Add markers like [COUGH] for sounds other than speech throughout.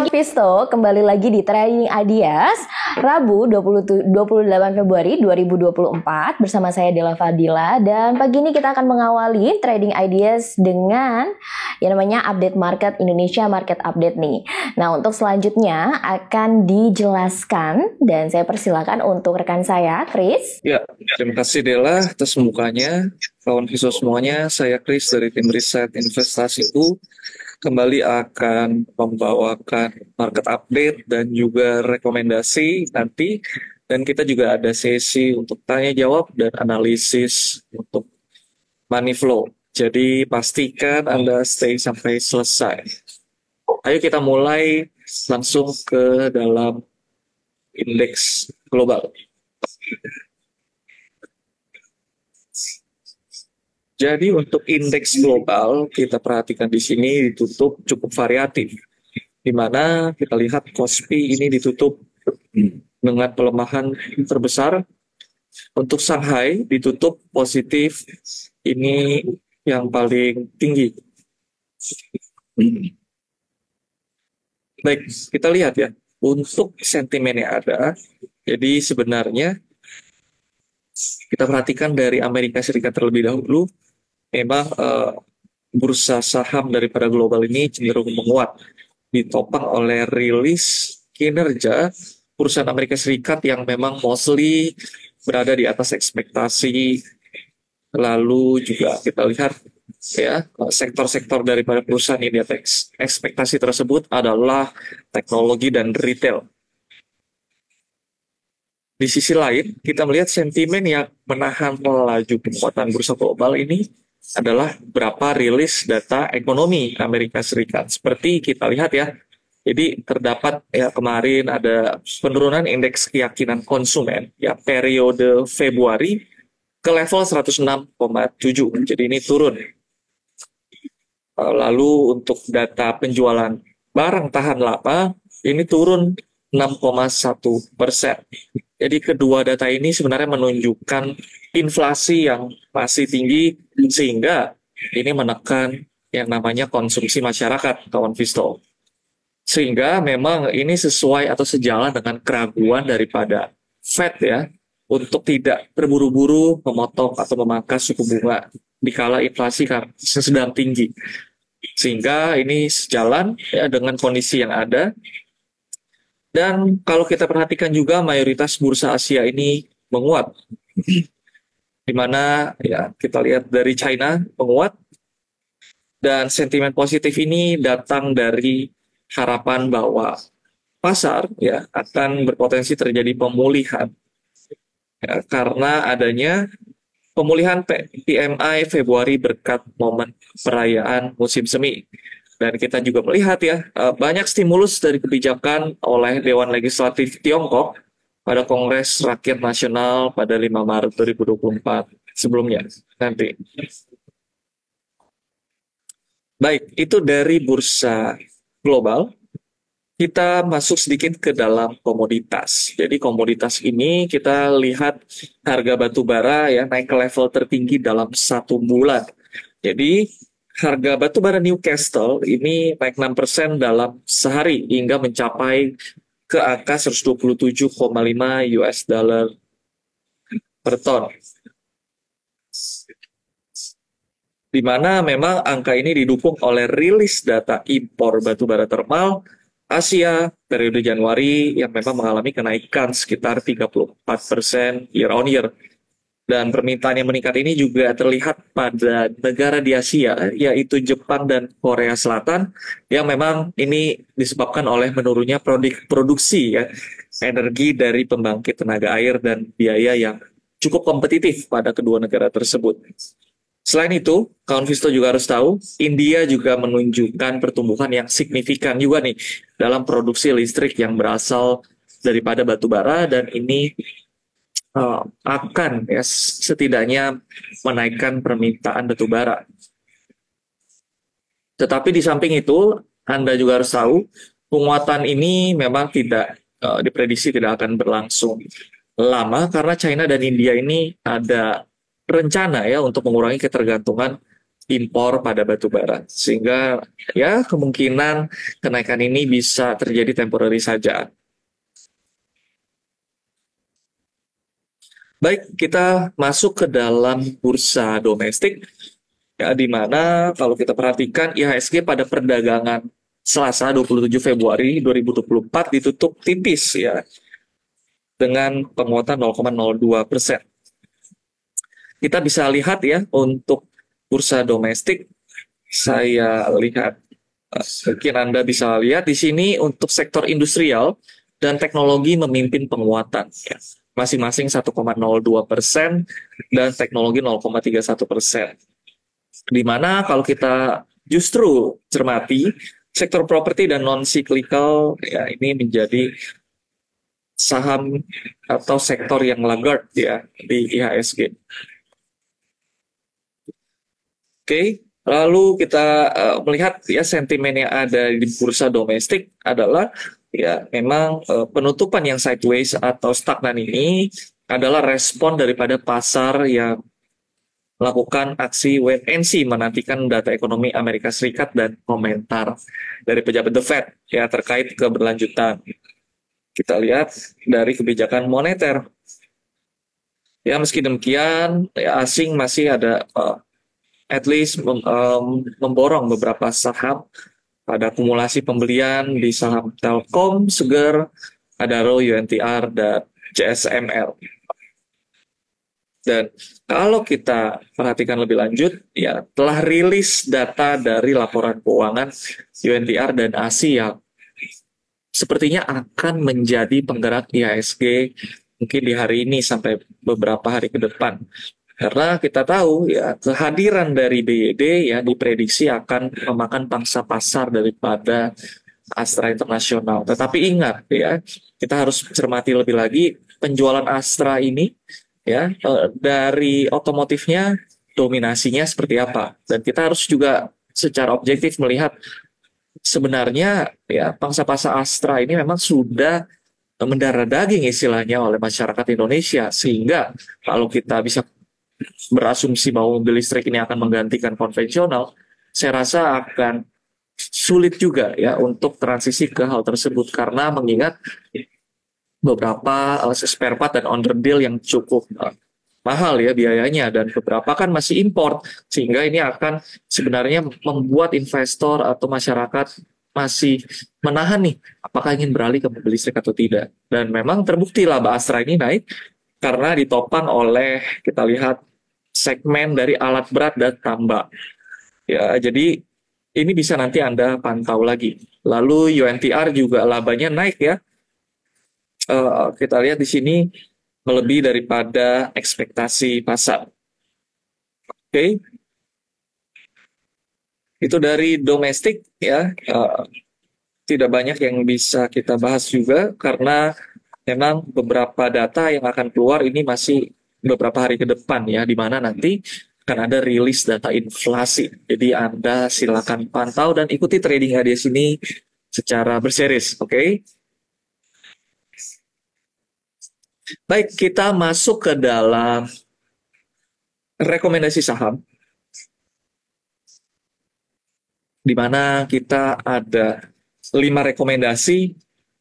Pagi Visto. Kembali lagi di Trading Ideas Rabu 20, 28 Februari 2024 bersama saya Dela Fadila dan pagi ini kita akan mengawali Trading Ideas dengan yang namanya update market Indonesia Market Update nih. Nah, untuk selanjutnya akan dijelaskan dan saya persilakan untuk rekan saya Chris. Ya, terima kasih Dela atas pembukanya. Kawan Visto semuanya, saya Chris dari tim riset investasiku kembali akan membawakan market update dan juga rekomendasi nanti dan kita juga ada sesi untuk tanya jawab dan analisis untuk money flow. Jadi pastikan Anda stay sampai selesai. Ayo kita mulai langsung ke dalam indeks global. Jadi untuk indeks global kita perhatikan di sini ditutup cukup variatif. Di mana kita lihat Kospi ini ditutup dengan pelemahan terbesar. Untuk Shanghai ditutup positif ini yang paling tinggi. Baik, kita lihat ya. Untuk sentimen yang ada, jadi sebenarnya kita perhatikan dari Amerika Serikat terlebih dahulu, memang uh, bursa saham daripada global ini cenderung menguat ditopang oleh rilis kinerja perusahaan Amerika Serikat yang memang mostly berada di atas ekspektasi. Lalu juga kita lihat ya sektor-sektor daripada perusahaan ini atas ekspektasi tersebut adalah teknologi dan retail. Di sisi lain kita melihat sentimen yang menahan melaju penguatan bursa global ini adalah berapa rilis data ekonomi Amerika Serikat. Seperti kita lihat ya, jadi terdapat ya kemarin ada penurunan indeks keyakinan konsumen ya periode Februari ke level 106,7. Jadi ini turun. Lalu untuk data penjualan barang tahan lama ini turun 6,1 persen. Jadi kedua data ini sebenarnya menunjukkan inflasi yang masih tinggi sehingga ini menekan yang namanya konsumsi masyarakat, kawan Visto. Sehingga memang ini sesuai atau sejalan dengan keraguan daripada Fed ya untuk tidak terburu-buru memotong atau memangkas suku bunga dikala inflasi sedang tinggi. Sehingga ini sejalan ya dengan kondisi yang ada dan kalau kita perhatikan juga mayoritas bursa Asia ini menguat. Di mana ya kita lihat dari China menguat dan sentimen positif ini datang dari harapan bahwa pasar ya akan berpotensi terjadi pemulihan. Ya, karena adanya pemulihan PMI Februari berkat momen perayaan musim semi. Dan kita juga melihat ya, eh, banyak stimulus dari kebijakan oleh Dewan Legislatif Tiongkok pada Kongres Rakyat Nasional pada 5 Maret 2024 sebelumnya nanti. Baik, itu dari bursa global. Kita masuk sedikit ke dalam komoditas. Jadi komoditas ini kita lihat harga batu bara ya naik ke level tertinggi dalam satu bulan. Jadi harga batu bara Newcastle ini naik 6% dalam sehari hingga mencapai ke angka 127,5 US dollar per ton. Di mana memang angka ini didukung oleh rilis data impor batu bara termal Asia periode Januari yang memang mengalami kenaikan sekitar 34% year on year dan permintaan yang meningkat ini juga terlihat pada negara di Asia, yaitu Jepang dan Korea Selatan, yang memang ini disebabkan oleh menurunnya produk produksi ya, energi dari pembangkit tenaga air dan biaya yang cukup kompetitif pada kedua negara tersebut. Selain itu, kawan Visto juga harus tahu, India juga menunjukkan pertumbuhan yang signifikan juga nih dalam produksi listrik yang berasal daripada batu bara dan ini uh, akan ya setidaknya menaikkan permintaan batu bara. Tetapi di samping itu, Anda juga harus tahu penguatan ini memang tidak uh, diprediksi tidak akan berlangsung lama karena China dan India ini ada rencana ya untuk mengurangi ketergantungan impor pada batu bara. Sehingga ya kemungkinan kenaikan ini bisa terjadi temporary saja. Baik, kita masuk ke dalam bursa domestik ya di mana kalau kita perhatikan IHSG pada perdagangan Selasa 27 Februari 2024 ditutup tipis ya dengan penguatan 0,02 persen. Kita bisa lihat ya untuk bursa domestik, saya lihat mungkin Anda bisa lihat di sini untuk sektor industrial dan teknologi memimpin penguatan. Ya masing-masing 1,02 persen dan teknologi 0,31 persen. Di mana kalau kita justru cermati sektor properti dan non cyclical ya ini menjadi saham atau sektor yang laggard ya di IHSG. Oke, lalu kita uh, melihat ya sentimen yang ada di bursa domestik adalah ya memang uh, penutupan yang sideways atau stagnan ini adalah respon daripada pasar yang melakukan aksi wait and see menantikan data ekonomi Amerika Serikat dan komentar dari pejabat The Fed ya terkait keberlanjutan. Kita lihat dari kebijakan moneter. Ya meski demikian, ya, asing masih ada uh, at least mem, um, memborong beberapa saham pada akumulasi pembelian di saham Telkom, Seger, Adaro, UNTR, dan JSML. Dan kalau kita perhatikan lebih lanjut, ya telah rilis data dari laporan keuangan UNTR dan ASI yang sepertinya akan menjadi penggerak IHSG mungkin di hari ini sampai beberapa hari ke depan. Karena kita tahu ya kehadiran dari BYD ya diprediksi akan memakan pangsa pasar daripada Astra Internasional. Tetapi ingat ya, kita harus cermati lebih lagi penjualan Astra ini ya eh, dari otomotifnya dominasinya seperti apa. Dan kita harus juga secara objektif melihat sebenarnya ya pangsa pasar Astra ini memang sudah mendarah daging istilahnya oleh masyarakat Indonesia sehingga kalau kita bisa berasumsi bahwa mobil listrik ini akan menggantikan konvensional, saya rasa akan sulit juga ya untuk transisi ke hal tersebut. Karena mengingat beberapa uh, spare part dan under deal yang cukup uh, mahal ya biayanya dan beberapa kan masih import sehingga ini akan sebenarnya membuat investor atau masyarakat masih menahan nih apakah ingin beralih ke mobil listrik atau tidak. Dan memang terbukti laba Astra ini naik karena ditopang oleh kita lihat segmen dari alat berat dan tambak. Ya, jadi ini bisa nanti Anda pantau lagi. Lalu UNTR juga labanya naik ya. Uh, kita lihat di sini melebihi daripada ekspektasi pasar. Oke. Okay. Itu dari domestik ya. Uh, tidak banyak yang bisa kita bahas juga karena memang beberapa data yang akan keluar ini masih beberapa hari ke depan ya, di mana nanti akan ada rilis data inflasi. Jadi Anda silakan pantau dan ikuti trading ADS ini secara berseris, oke? Okay? Baik, kita masuk ke dalam rekomendasi saham. Di mana kita ada lima rekomendasi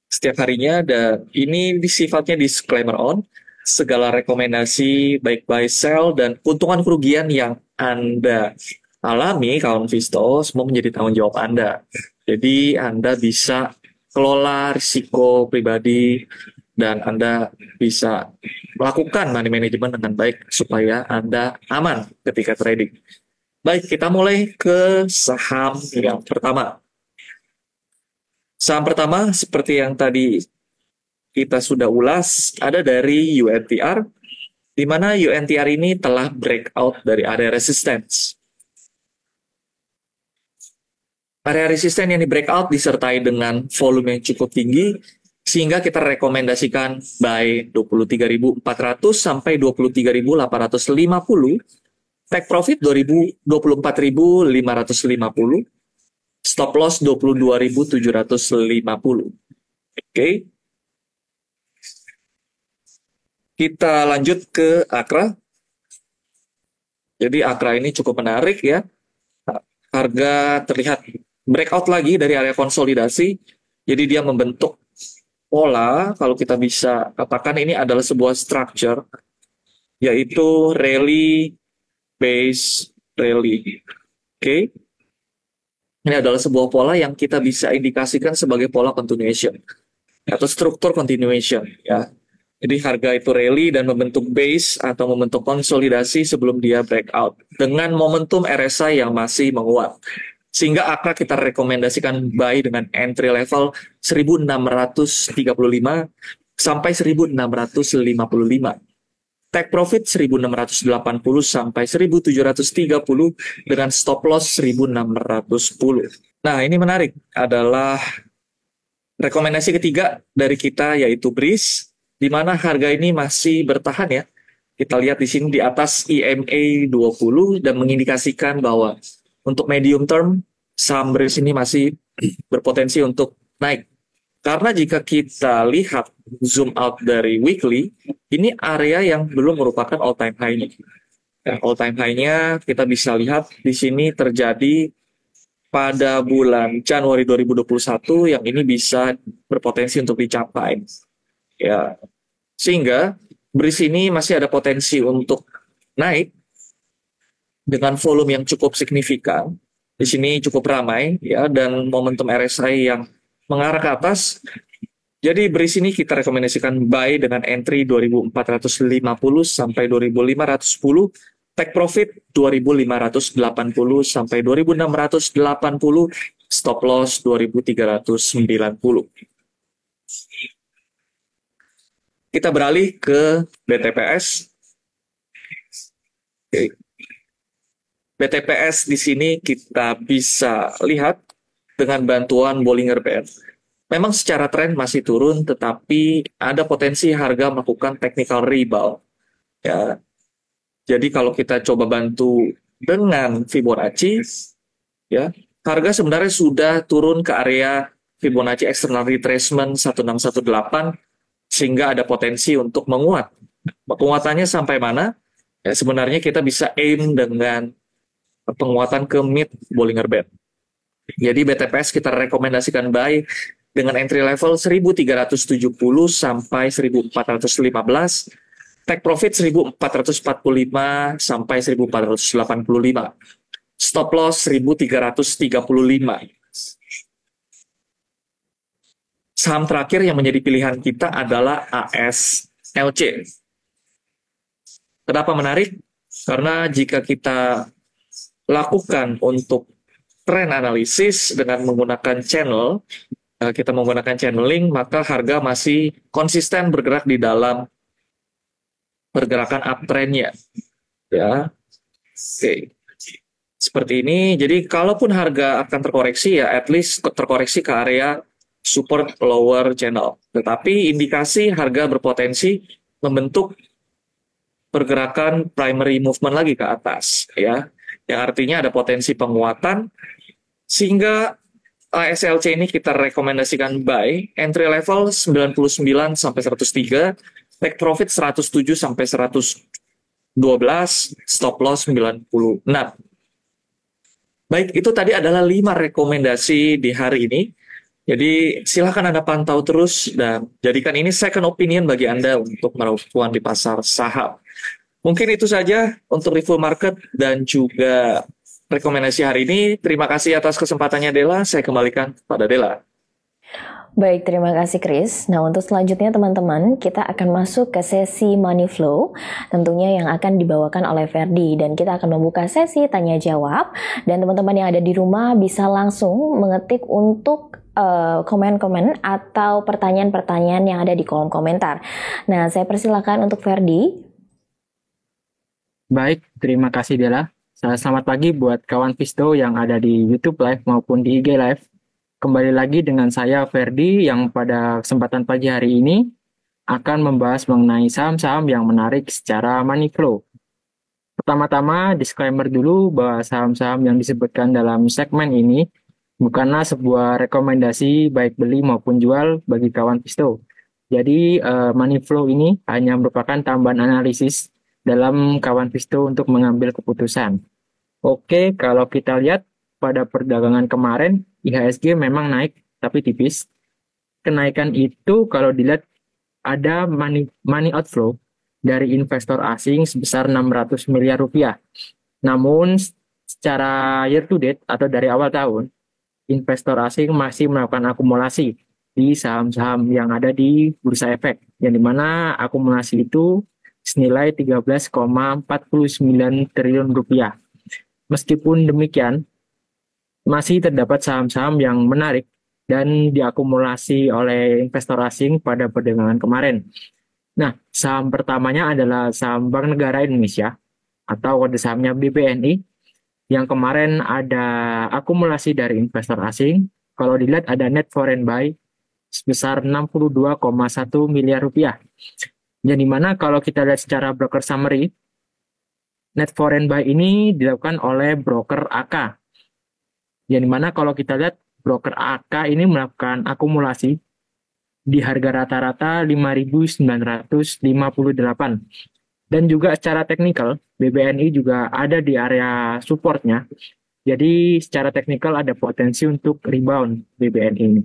setiap harinya dan ini sifatnya disclaimer on segala rekomendasi baik buy sell dan keuntungan kerugian yang Anda alami kawan Visto semua menjadi tanggung jawab Anda. Jadi Anda bisa kelola risiko pribadi dan Anda bisa melakukan money management dengan baik supaya Anda aman ketika trading. Baik, kita mulai ke saham yang pertama. Saham pertama seperti yang tadi kita sudah ulas ada dari UNTR, di mana UNTR ini telah breakout dari area resistance. Area resisten yang di breakout disertai dengan volume yang cukup tinggi, sehingga kita rekomendasikan buy 23.400 sampai 23.850, take profit 24.550, stop loss 22.750. Oke. Okay. Kita lanjut ke Akra. Jadi Akra ini cukup menarik ya. harga terlihat breakout lagi dari area konsolidasi. Jadi dia membentuk pola, kalau kita bisa katakan ini adalah sebuah structure, yaitu rally base rally. Oke. Okay? Ini adalah sebuah pola yang kita bisa indikasikan sebagai pola continuation atau struktur continuation ya. Jadi harga itu rally dan membentuk base atau membentuk konsolidasi sebelum dia breakout dengan momentum RSI yang masih menguat. Sehingga akan kita rekomendasikan buy dengan entry level 1635 sampai 1655. Take profit 1680 sampai 1730 dengan stop loss 1610. Nah, ini menarik adalah rekomendasi ketiga dari kita yaitu BRIS di mana harga ini masih bertahan ya. Kita lihat di sini di atas EMA 20 dan mengindikasikan bahwa untuk medium term saham BRIS ini masih [CLEARS THROAT] berpotensi untuk naik. Karena jika kita lihat zoom out dari weekly, ini area yang belum merupakan all time high ini. Ya, all time high-nya kita bisa lihat di sini terjadi pada bulan Januari 2021 yang ini bisa berpotensi untuk dicapai. Ya, sehingga BRIS ini masih ada potensi untuk naik dengan volume yang cukup signifikan. Di sini cukup ramai ya dan momentum RSI yang mengarah ke atas. Jadi BRIS ini kita rekomendasikan buy dengan entry 2450 sampai 2510 take profit 2580 sampai 2680 stop loss 2390 kita beralih ke BTPS. BTPS di sini kita bisa lihat dengan bantuan Bollinger Band. Memang secara tren masih turun, tetapi ada potensi harga melakukan technical rebound. Ya. Jadi kalau kita coba bantu dengan Fibonacci, ya harga sebenarnya sudah turun ke area Fibonacci external retracement 1618 sehingga ada potensi untuk menguat. Penguatannya sampai mana? Ya, sebenarnya kita bisa aim dengan penguatan ke mid Bollinger Band. Jadi BTPS kita rekomendasikan buy dengan entry level 1370 sampai 1415, take profit 1445 sampai 1485. Stop loss 1335. Saham terakhir yang menjadi pilihan kita adalah ASLC. Kenapa menarik? Karena jika kita lakukan untuk trend analisis dengan menggunakan channel, eh, kita menggunakan channeling, maka harga masih konsisten bergerak di dalam pergerakan uptrendnya. Ya, oke. Seperti ini. Jadi kalaupun harga akan terkoreksi ya, at least terkoreksi ke area support lower channel. Tetapi indikasi harga berpotensi membentuk pergerakan primary movement lagi ke atas ya. Yang artinya ada potensi penguatan sehingga ASLC ini kita rekomendasikan buy entry level 99 sampai 103, take profit 107 sampai 112, stop loss 96. Baik, itu tadi adalah lima rekomendasi di hari ini. Jadi silahkan Anda pantau terus dan jadikan ini second opinion bagi Anda untuk melakukan di pasar saham. Mungkin itu saja untuk review market dan juga rekomendasi hari ini. Terima kasih atas kesempatannya Dela. Saya kembalikan pada Dela. Baik, terima kasih Chris. Nah, untuk selanjutnya teman-teman, kita akan masuk ke sesi money flow, tentunya yang akan dibawakan oleh Ferdi dan kita akan membuka sesi tanya jawab dan teman-teman yang ada di rumah bisa langsung mengetik untuk Eh, komen-komen uh, atau pertanyaan-pertanyaan yang ada di kolom komentar. Nah, saya persilakan untuk Ferdi. Baik, terima kasih Dela. Selamat pagi buat kawan Visto yang ada di YouTube Live maupun di IG Live. Kembali lagi dengan saya Ferdi yang pada kesempatan pagi hari ini akan membahas mengenai saham-saham yang menarik secara money flow. Pertama-tama disclaimer dulu bahwa saham-saham yang disebutkan dalam segmen ini bukanlah sebuah rekomendasi baik beli maupun jual bagi kawan Pisto. Jadi uh, money flow ini hanya merupakan tambahan analisis dalam kawan Pisto untuk mengambil keputusan. Oke, kalau kita lihat pada perdagangan kemarin IHSG memang naik tapi tipis. Kenaikan itu kalau dilihat ada money, money outflow dari investor asing sebesar 600 miliar rupiah. Namun secara year to date atau dari awal tahun, investor asing masih melakukan akumulasi di saham-saham yang ada di bursa efek, yang di mana akumulasi itu senilai 13,49 triliun rupiah. Meskipun demikian, masih terdapat saham-saham yang menarik dan diakumulasi oleh investor asing pada perdagangan kemarin. Nah, saham pertamanya adalah saham Bank Negara Indonesia atau kode sahamnya BPNI yang kemarin ada akumulasi dari investor asing. Kalau dilihat ada net foreign buy sebesar 62,1 miliar rupiah. Yang di mana kalau kita lihat secara broker summary, net foreign buy ini dilakukan oleh broker AK. Yang di mana kalau kita lihat broker AK ini melakukan akumulasi di harga rata-rata 5.958. Dan juga secara teknikal, BBNI juga ada di area supportnya. Jadi secara teknikal ada potensi untuk rebound BBNI ini.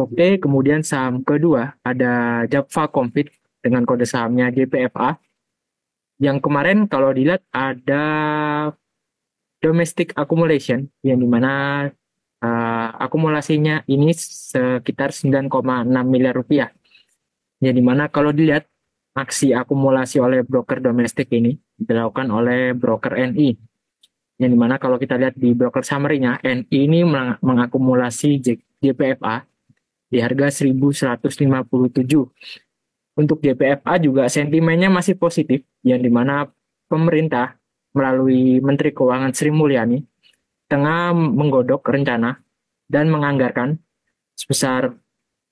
Oke, kemudian saham kedua ada Java Confit dengan kode sahamnya GPFA. Yang kemarin kalau dilihat ada domestic accumulation yang di mana uh, akumulasinya ini sekitar 9,6 miliar rupiah. Yang di mana kalau dilihat aksi akumulasi oleh broker domestik ini dilakukan oleh broker NI. Yang di mana kalau kita lihat di broker summary-nya, NI ini mengakumulasi JPFA di harga 1157. Untuk JPFA juga sentimennya masih positif, yang di mana pemerintah melalui Menteri Keuangan Sri Mulyani tengah menggodok rencana dan menganggarkan sebesar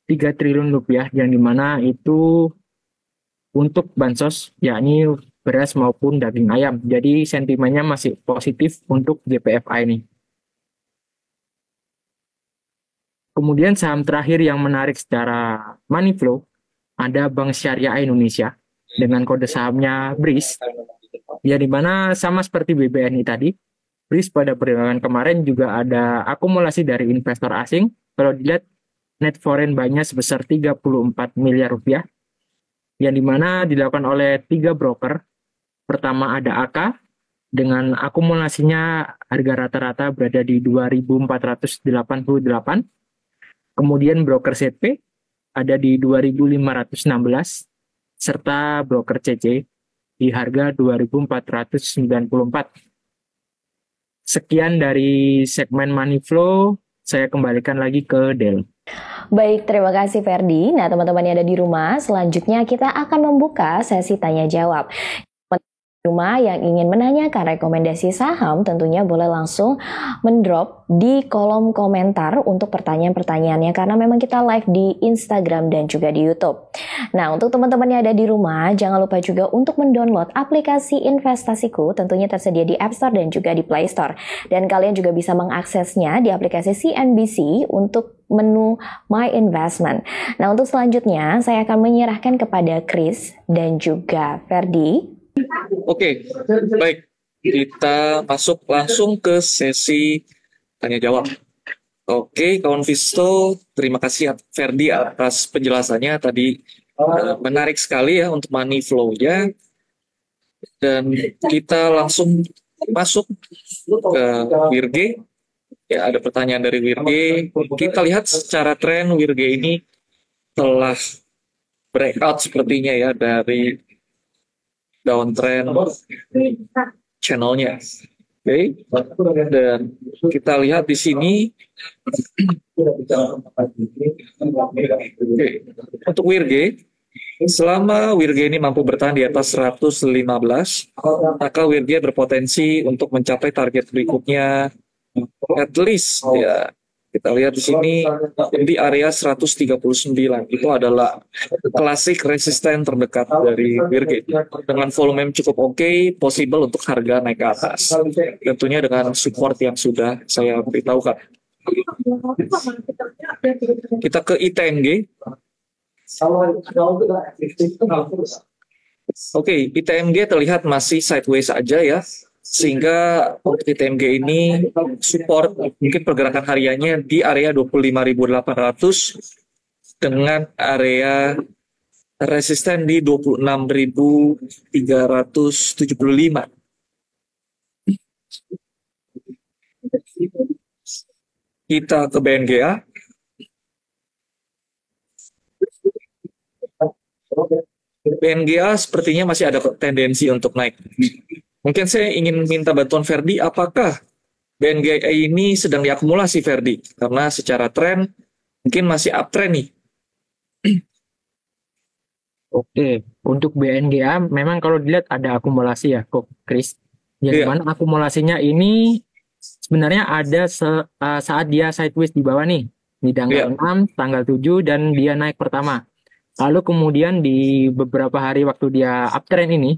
3 triliun rupiah yang di mana itu untuk bansos yakni beras maupun daging ayam. Jadi sentimennya masih positif untuk GPFA ini. Kemudian saham terakhir yang menarik secara money flow ada Bank Syariah Indonesia dengan kode sahamnya BRIS. Ya di mana sama seperti BBNI tadi, BRIS pada perdagangan kemarin juga ada akumulasi dari investor asing. Kalau dilihat net foreign buy-nya sebesar 34 miliar rupiah. Yang di mana dilakukan oleh tiga broker. Pertama ada AK dengan akumulasinya harga rata-rata berada di 2488. Kemudian broker ZP ada di 2516 serta broker CC di harga 2494. Sekian dari segmen Money Flow, saya kembalikan lagi ke Del. Baik, terima kasih Ferdi. Nah, teman-teman yang ada di rumah, selanjutnya kita akan membuka sesi tanya jawab rumah yang ingin menanyakan rekomendasi saham tentunya boleh langsung mendrop di kolom komentar untuk pertanyaan-pertanyaannya karena memang kita live di Instagram dan juga di YouTube. Nah, untuk teman-teman yang ada di rumah, jangan lupa juga untuk mendownload aplikasi investasiku tentunya tersedia di App Store dan juga di Play Store. Dan kalian juga bisa mengaksesnya di aplikasi CNBC untuk menu My Investment. Nah, untuk selanjutnya saya akan menyerahkan kepada Chris dan juga Ferdi Oke, baik. Kita masuk langsung ke sesi tanya jawab. Oke, kawan Visto, terima kasih Ferdi atas penjelasannya tadi uh, menarik sekali ya untuk money flow-nya. Dan kita langsung masuk ke Wirge. Ya, ada pertanyaan dari Wirge. Kita lihat secara tren Wirge ini telah breakout sepertinya ya dari downtrend channelnya. Oke, okay. dan kita lihat di sini. okay. Untuk Wirge, selama Wirge ini mampu bertahan di atas 115, maka Wirge berpotensi untuk mencapai target berikutnya at least ya kita lihat di sini di area 139 itu adalah klasik resisten terdekat dari Birgit dengan volume yang cukup oke, okay, possible untuk harga naik ke atas. Tentunya dengan support yang sudah saya beritahukan. Kita ke ITMG. Oke, okay, ITMG terlihat masih sideways saja ya. Sehingga untuk ITMG ini support mungkin pergerakan hariannya di area 25.800 dengan area resisten di 26.375. Kita ke BNGA. BNGA sepertinya masih ada tendensi untuk naik. Mungkin saya ingin minta bantuan Ferdi, apakah BNGA ini sedang diakumulasi Ferdi? Karena secara tren mungkin masih uptrend nih. Oke, untuk BNGA memang kalau dilihat ada akumulasi ya, kok Chris. Yang Iya. mana akumulasinya ini sebenarnya ada se- uh, saat dia sideways di bawah nih, di tanggal Iya. 6, tanggal 7 dan dia naik pertama. Lalu kemudian di beberapa hari waktu dia uptrend ini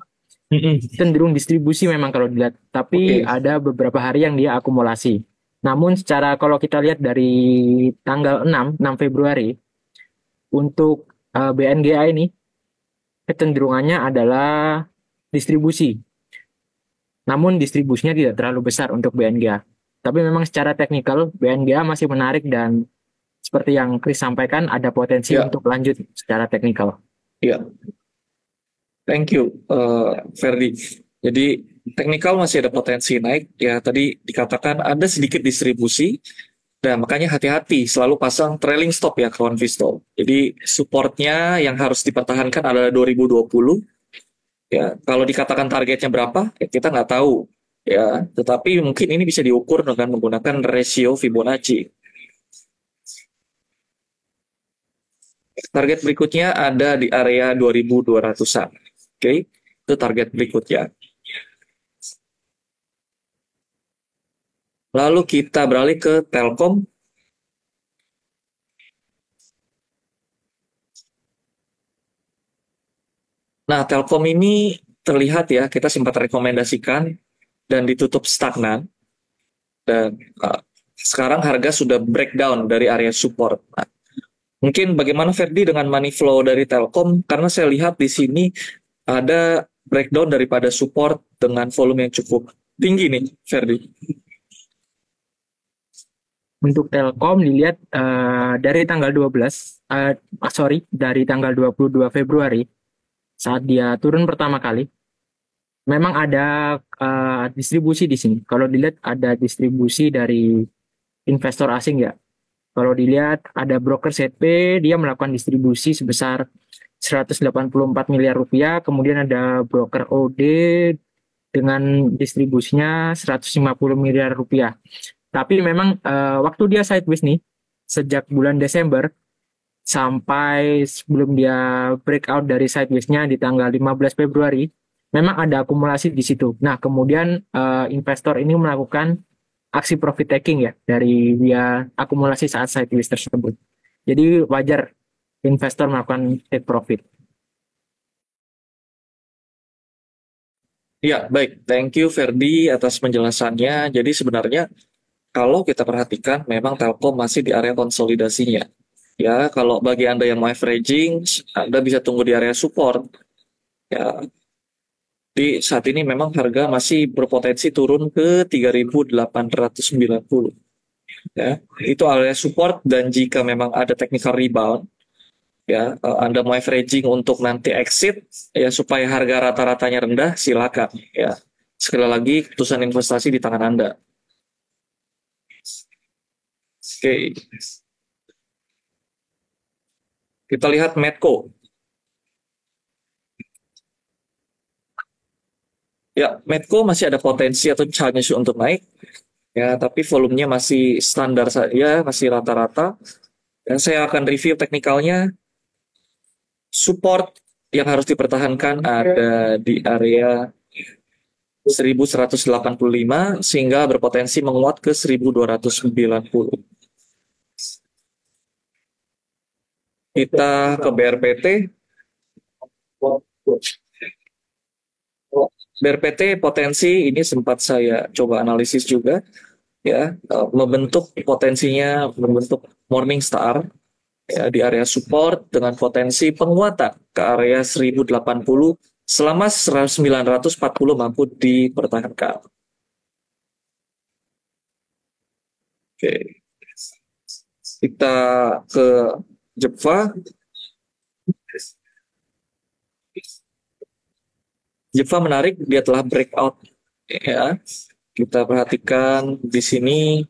cenderung distribusi memang kalau dilihat, tapi Oke. ada beberapa hari yang dia akumulasi. Namun secara kalau kita lihat dari tanggal 6, 6 Februari untuk uh, BNGA ini kecenderungannya adalah distribusi. Namun distribusinya tidak terlalu besar untuk BNGA. Tapi memang secara teknikal BNGA masih menarik dan seperti yang Chris sampaikan ada potensi Ya. untuk lanjut secara teknikal. Ya, thank you, uh, Ferdi. Jadi teknikal masih ada potensi naik. Ya, tadi dikatakan ada sedikit distribusi. Dan makanya hati-hati selalu pasang trailing stop ya kawan Visto. Jadi supportnya yang harus dipertahankan adalah 2020. Ya, kalau dikatakan targetnya berapa, ya kita nggak tahu. Ya, tetapi mungkin ini bisa diukur dengan menggunakan rasio Fibonacci. Target berikutnya ada di area 2200-an. Oke, itu target berikutnya. Lalu kita beralih ke Telkom. Nah, Telkom ini terlihat ya, kita sempat rekomendasikan dan ditutup stagnan. Dan uh, sekarang harga sudah breakdown dari area support. Nah, mungkin bagaimana Ferdi dengan money flow dari Telkom? Karena saya lihat di sini ada breakdown daripada support dengan volume yang cukup tinggi nih, Ferdi. Untuk Telkom dilihat eh, dari tanggal 12, eh, ah, sorry, dari tanggal 22 Februari saat dia turun pertama kali, memang ada eh, distribusi di sini. Kalau dilihat ada distribusi dari investor asing ya. Kalau dilihat ada broker ZP, dia melakukan distribusi sebesar 184 miliar rupiah, kemudian ada broker OD dengan distribusinya 150 miliar rupiah. Tapi memang eh, waktu dia sideways nih, sejak bulan Desember sampai sebelum dia breakout dari sideways-nya di tanggal 15 Februari, memang ada akumulasi di situ. Nah, kemudian eh, investor ini melakukan aksi profit taking ya dari dia akumulasi saat sideways tersebut. Jadi wajar investor melakukan take profit. Ya, baik. Thank you Ferdi atas penjelasannya. Jadi sebenarnya kalau kita perhatikan memang Telkom masih di area konsolidasinya. Ya, kalau bagi Anda yang mau averaging, Anda bisa tunggu di area support. Ya. Di saat ini memang harga masih berpotensi turun ke 3.890. Ya, itu area support dan jika memang ada technical rebound, ya eh, Anda mau averaging untuk nanti exit ya supaya harga rata-ratanya rendah silakan ya. Sekali lagi keputusan investasi di tangan Anda. Oke. Kita lihat Medco. Ya Medco masih ada potensi atau chance untuk naik ya tapi volumenya masih standar saja masih rata-rata. Dan saya akan review teknikalnya support yang harus dipertahankan ada di area 1185 sehingga berpotensi menguat ke 1290. Kita ke BRPT. BRPT potensi ini sempat saya coba analisis juga ya eh, membentuk potensinya membentuk morning star ya, di area support dengan potensi penguatan ke area 1080 selama 940 mampu dipertahankan. Oke. Kita ke Jepang. Jepang menarik, dia telah breakout ya. Kita perhatikan di sini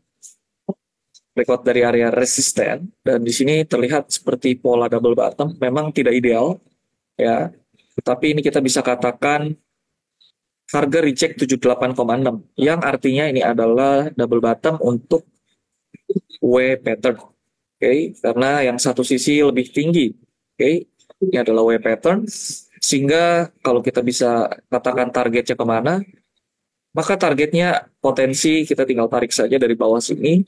breakout dari area resisten dan di sini terlihat seperti pola double bottom memang tidak ideal ya. Tetapi ini kita bisa katakan harga reject 78,6 yang artinya ini adalah double bottom untuk W pattern. Oke, okay? karena yang satu sisi lebih tinggi. Oke, okay? ini adalah W pattern sehingga kalau kita bisa katakan targetnya ke mana, maka targetnya potensi kita tinggal tarik saja dari bawah sini.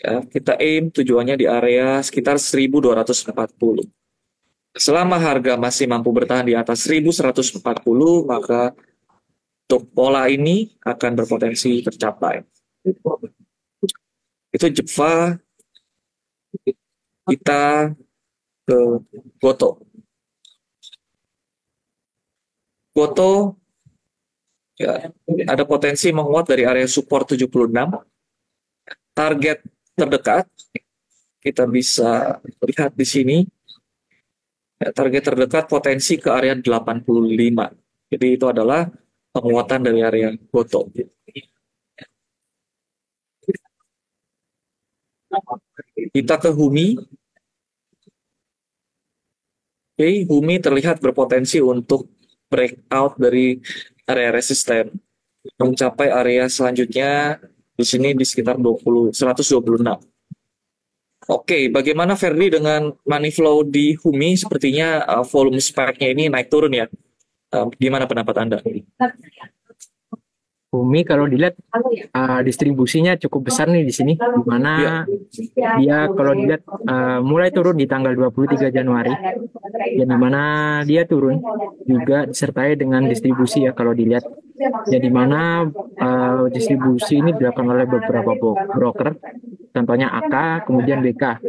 Ya, kita aim tujuannya di area sekitar 1240. Selama harga masih mampu bertahan di atas 1140, maka untuk pola ini akan berpotensi tercapai. Itu Jepva, kita ke Goto. Goto ya, ada potensi menguat dari area support 76. Target terdekat kita bisa lihat di sini. Ya, target terdekat potensi ke area 85. Jadi itu adalah penguatan dari area Goto. Kita ke Humi. Oke, Humi terlihat berpotensi untuk breakout dari area resisten mencapai area selanjutnya di sini di sekitar 20 126. Oke, bagaimana Ferdi dengan money flow di Humi? Sepertinya uh, volume spike-nya ini naik turun ya. Uh, gimana pendapat Anda? Bumi kalau dilihat uh, distribusinya cukup besar nih di sini, di mana ya. dia kalau dilihat uh, mulai turun di tanggal 23 Januari, dan di mana dia turun juga disertai dengan distribusi ya kalau dilihat, ya di mana uh, distribusi ini dilakukan oleh beberapa broker, contohnya AK, kemudian BK.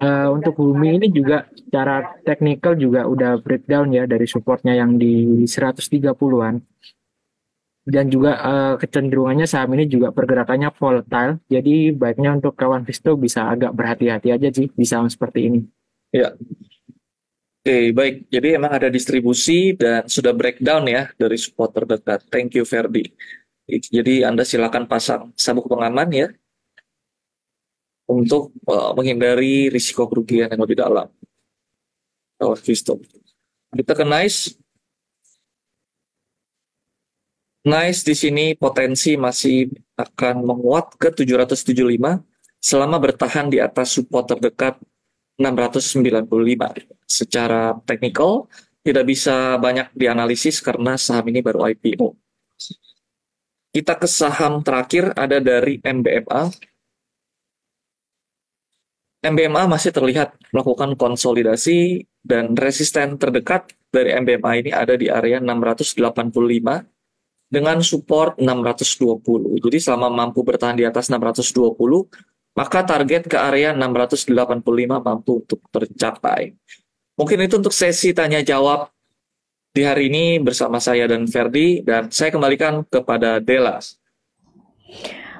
Uh, untuk Bumi ini juga secara teknikal juga udah breakdown ya dari supportnya yang di 130-an dan juga uh, kecenderungannya saham ini juga pergerakannya volatile. Jadi baiknya untuk kawan Visto bisa agak berhati-hati aja sih di saham seperti ini. Ya. Oke, baik. Jadi emang ada distribusi dan sudah breakdown ya dari support terdekat. Thank you Ferdi. Jadi Anda silakan pasang sabuk pengaman ya untuk uh, menghindari risiko kerugian yang lebih dalam. Kawan Visto. Kita ke nice Nice di sini potensi masih akan menguat ke 775 selama bertahan di atas support terdekat 695. Secara teknikal tidak bisa banyak dianalisis karena saham ini baru IPO. Kita ke saham terakhir ada dari MBMA. MBMA masih terlihat melakukan konsolidasi dan resisten terdekat dari MBMA ini ada di area 685 dengan support 620. Jadi selama mampu bertahan di atas 620, maka target ke area 685 mampu untuk tercapai. Mungkin itu untuk sesi tanya jawab di hari ini bersama saya dan Ferdi dan saya kembalikan kepada Delas.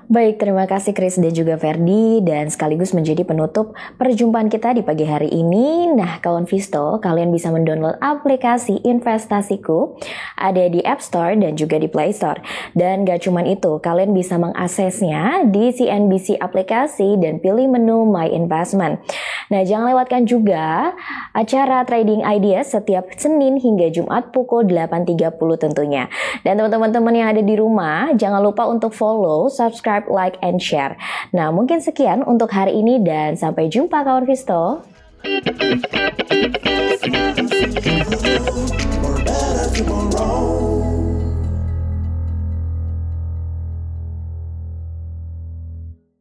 Baik, terima kasih Chris dan juga Ferdi dan sekaligus menjadi penutup perjumpaan kita di pagi hari ini. Nah, kawan Visto, kalian bisa mendownload aplikasi investasiku ada di App Store dan juga di Play Store. Dan gak cuman itu, kalian bisa mengaksesnya di CNBC aplikasi dan pilih menu My Investment. Nah, jangan lewatkan juga acara Trading Ideas setiap Senin hingga Jumat pukul 8.30 tentunya. Dan teman-teman yang ada di rumah, jangan lupa untuk follow, subscribe, subscribe, like, and share. Nah, mungkin sekian untuk hari ini dan sampai jumpa kawan Visto.